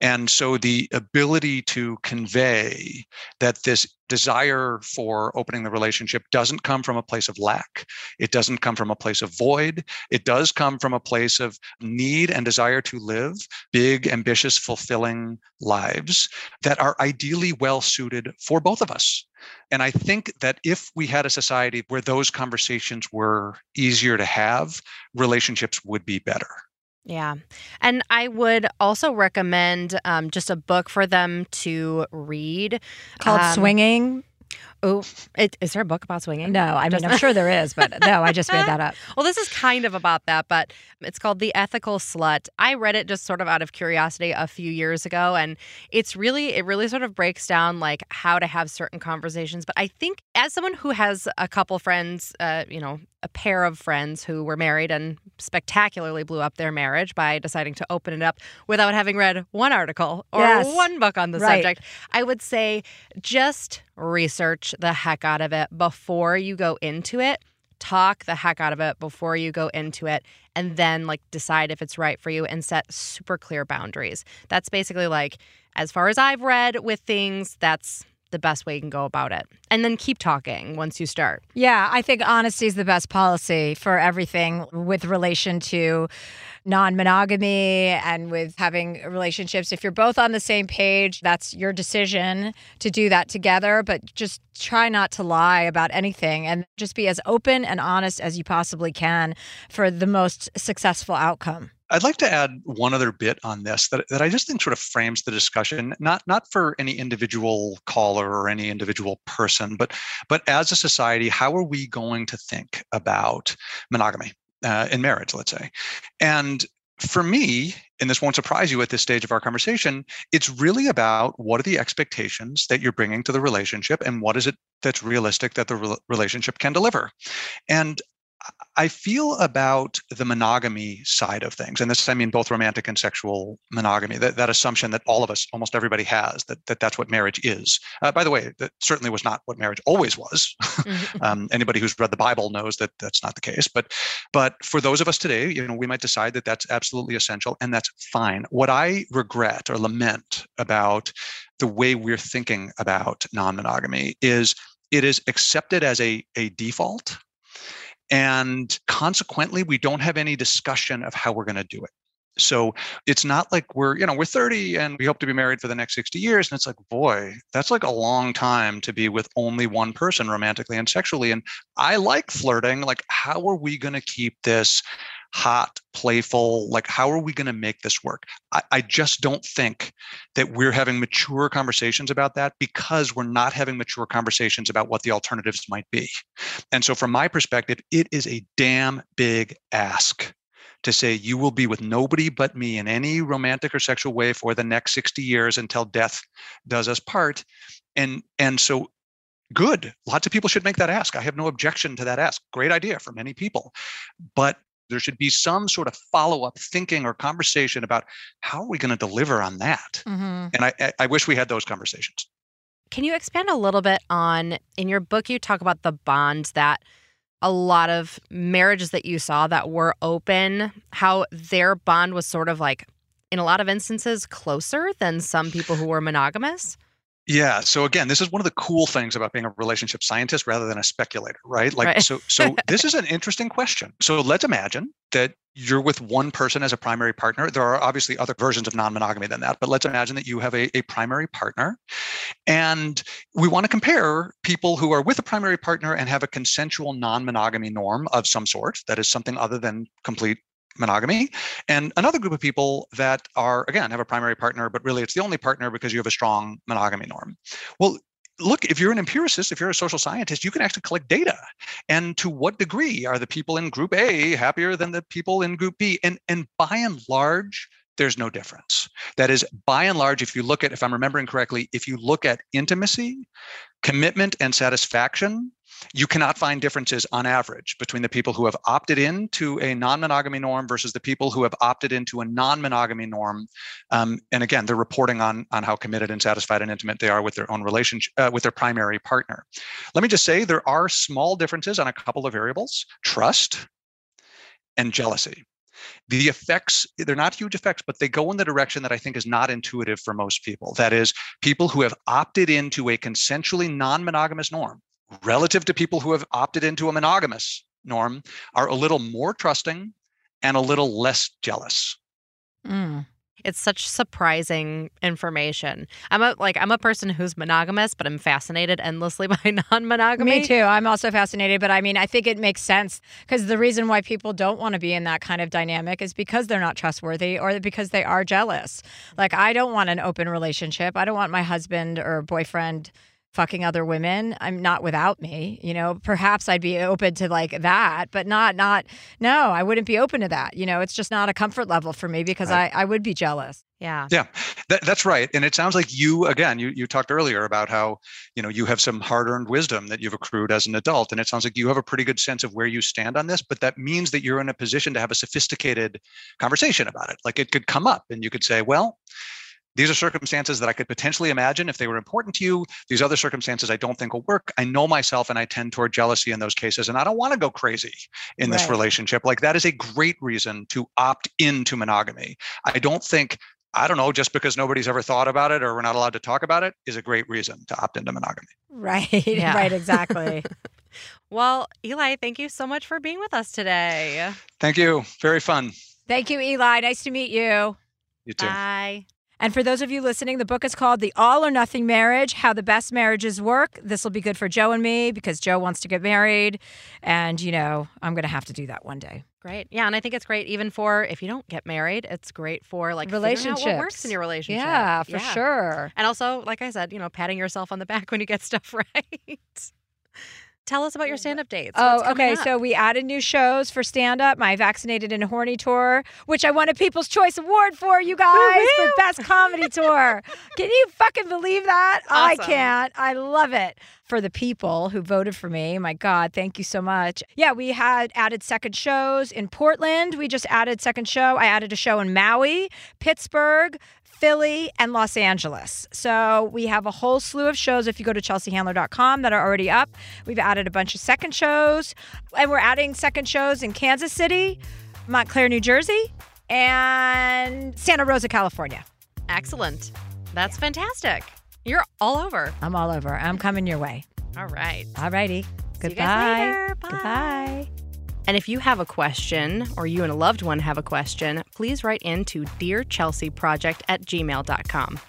And so the ability to convey that this desire for opening the relationship doesn't come from a place of lack. It doesn't come from a place of void. It does come from a place of need and desire to live big, ambitious, fulfilling lives that are ideally well suited for both of us. And I think that if we had a society where those conversations were easier to have, relationships would be better. Yeah. And I would also recommend um, just a book for them to read called um, Swinging. Oh, it, is there a book about swinging? No, I mean, I'm sure there is, but no, I just made that up. Well, this is kind of about that, but it's called The Ethical Slut. I read it just sort of out of curiosity a few years ago, and it's really, it really sort of breaks down like how to have certain conversations. But I think as someone who has a couple friends, uh, you know, a pair of friends who were married and spectacularly blew up their marriage by deciding to open it up without having read one article or Yes. one book on the Right. subject. I would say just research the heck out of it before you go into it. Talk the heck out of it before you go into it, and then like decide if it's right for you and set super clear boundaries. That's basically like, as far as I've read with things, that's the best way you can go about it. And then keep talking once you start. Yeah, I think honesty is the best policy for everything with relation to non monogamy and with having relationships. If you're both on the same page, that's your decision to do that together, but just try not to lie about anything and just be as open and honest as you possibly can for the most successful outcome. I'd like to add one other bit on this that, that I just think sort of frames the discussion, not not for any individual caller or any individual person, but but as a society, how are we going to think about monogamy uh, in marriage, let's say? And for me, and this won't surprise you at this stage of our conversation, it's really about what are the expectations that you're bringing to the relationship and what is it that's realistic that the rel- relationship can deliver. And I feel about the monogamy side of things, and this I mean both romantic and sexual monogamy. That, that assumption that all of us, almost everybody, has that, that that's what marriage is. Uh, by the way, that certainly was not what marriage always was. um, anybody who's read the Bible knows that that's not the case. But but for those of us today, you know, we might decide that that's absolutely essential, and that's fine. What I regret or lament about the way we're thinking about non-monogamy is it is accepted as a, a default and consequently, we don't have any discussion of how we're going to do it. So it's not like we're, you know, we're 30 and we hope to be married for the next 60 years. And it's like, boy, that's like a long time to be with only one person romantically and sexually. And I like flirting. Like, how are we going to keep this hot, playful? Like, how are we going to make this work? I, I just don't think that we're having mature conversations about that because we're not having mature conversations about what the alternatives might be. And so, from my perspective, it is a damn big ask to say you will be with nobody but me in any romantic or sexual way for the next 60 years until death does us part. And and so good. Lots of people should make that ask. I have no objection to that ask. Great idea for many people. But there should be some sort of follow-up thinking or conversation about how are we going to deliver on that. Mm-hmm. And I, I- I wish we had those conversations. Can you expand a little bit on in your book you talk about the bonds that a lot of marriages that you saw that were open, how their bond was sort of like in a lot of instances closer than some people who were monogamous? Yeah. So again, this is one of the cool things about being a relationship scientist rather than a speculator, right? Like Right. so so this is an interesting question. So let's imagine that you're with one person as a primary partner. There are obviously other versions of non-monogamy than that, but let's imagine that you have a, a primary partner. And we want to compare people who are with a primary partner and have a consensual non-monogamy norm of some sort that is something other than complete monogamy and another group of people that are again have a primary partner but really it's the only partner because you have a strong monogamy norm. Well look if you're an empiricist if you're a social scientist you can actually collect data. And to what degree are the people in group a happier than the people in group b? And and by and large there's no difference. That is by and large if you look at if i'm remembering correctly if you look at intimacy commitment and satisfaction you cannot find differences on average between the people who have opted into a non-monogamy norm versus the people who have opted into a non-monogamy norm. Um, and again, they're reporting on on how committed and satisfied and intimate they are with their own relationship uh, with their primary partner. Let me just say there are small differences on a couple of variables: trust and jealousy. The effects, they're not huge effects, but they go in the direction that I think is not intuitive for most people. That is, people who have opted into a consensually non monogamous norm relative to people who have opted into a monogamous norm are a little more trusting and a little less jealous. Mm. It's such surprising information. I'm a like I'm a person who's monogamous, but I'm fascinated endlessly by non-monogamy. Me too. I'm also fascinated, but I mean, I think it makes sense because the reason why people don't want to be in that kind of dynamic is because they're not trustworthy or because they are jealous. Like, I don't want an open relationship. I don't want my husband or boyfriend fucking other women. I'm not without me, you know. Perhaps I'd be open to like that, but not not no, I wouldn't be open to that. You know, it's just not a comfort level for me because Right. I I would be jealous. Yeah. Yeah, that, that's right. And it sounds like you, again, you, you talked earlier about how, you know, you have some hard earned wisdom that you've accrued as an adult. And it sounds like you have a pretty good sense of where you stand on this, but that means that you're in a position to have a sophisticated conversation about it. Like it could come up and you could say, well, these are circumstances that I could potentially imagine if they were important to you. These other circumstances I don't think will work. I know myself and I tend toward jealousy in those cases. And I don't want to go crazy in this Right. relationship. Like that is a great reason to opt into monogamy. I don't think, I don't know, just because nobody's ever thought about it or we're not allowed to talk about it is a great reason to opt into monogamy. Right. Yeah. Right, exactly. Well, Eli, thank you so much for being with us today. Thank you. Very fun. Thank you, Eli. Nice to meet you. You too. Bye. And for those of you listening, the book is called The All or Nothing Marriage How the Best Marriages Work. This will be good for Joe and me because Joe wants to get married. And, you know, I'm going to have to do that one day. Great. Yeah, and I think it's great even for if you don't get married, it's great for like out what works Relationships. in your relationship. Yeah, for sure. And also, like I said, you know, patting yourself on the back when you get stuff right. Tell us about your stand-up dates. Oh, What's okay. up? So we added new shows for stand up. My Vaccinated and Horny tour, which I won a People's Choice Award for, you guys, for Best Comedy Tour. Can you fucking believe that? I can't. I love it. For the people who voted for me. My God, thank you so much. Yeah, we had added second shows in Portland. We just added second show. I added a show in Maui, Pittsburgh, Philly, and Los Angeles. So we have a whole slew of shows if you go to chelseahandler.com that are already up. We've added a bunch of second shows, and we're adding second shows in Kansas City, Montclair, New Jersey, and Santa Rosa, California. Excellent. That's fantastic. You're all over. I'm all over. I'm coming your way. All right. All righty. Goodbye. guys later. Bye. Goodbye. And if you have a question or you and a loved one have a question, please write in to dearchelseaproject at gmail.com.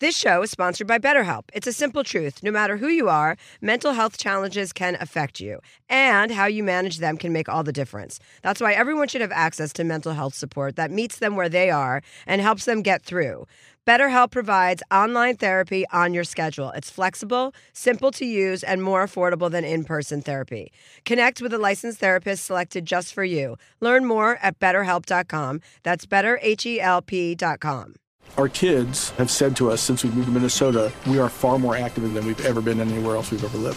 This show is sponsored by BetterHelp. It's a simple truth. No matter who you are, mental health challenges can affect you, and how you manage them can make all the difference. That's why everyone should have access to mental health support that meets them where they are and helps them get through. BetterHelp provides online therapy on your schedule. It's flexible, simple to use, and more affordable than in person therapy. Connect with a licensed therapist selected just for you. Learn more at betterhelp.com. That's betterhelp.com. Our kids have said to us since we moved to Minnesota, we are far more active than we've ever been anywhere else we've ever lived.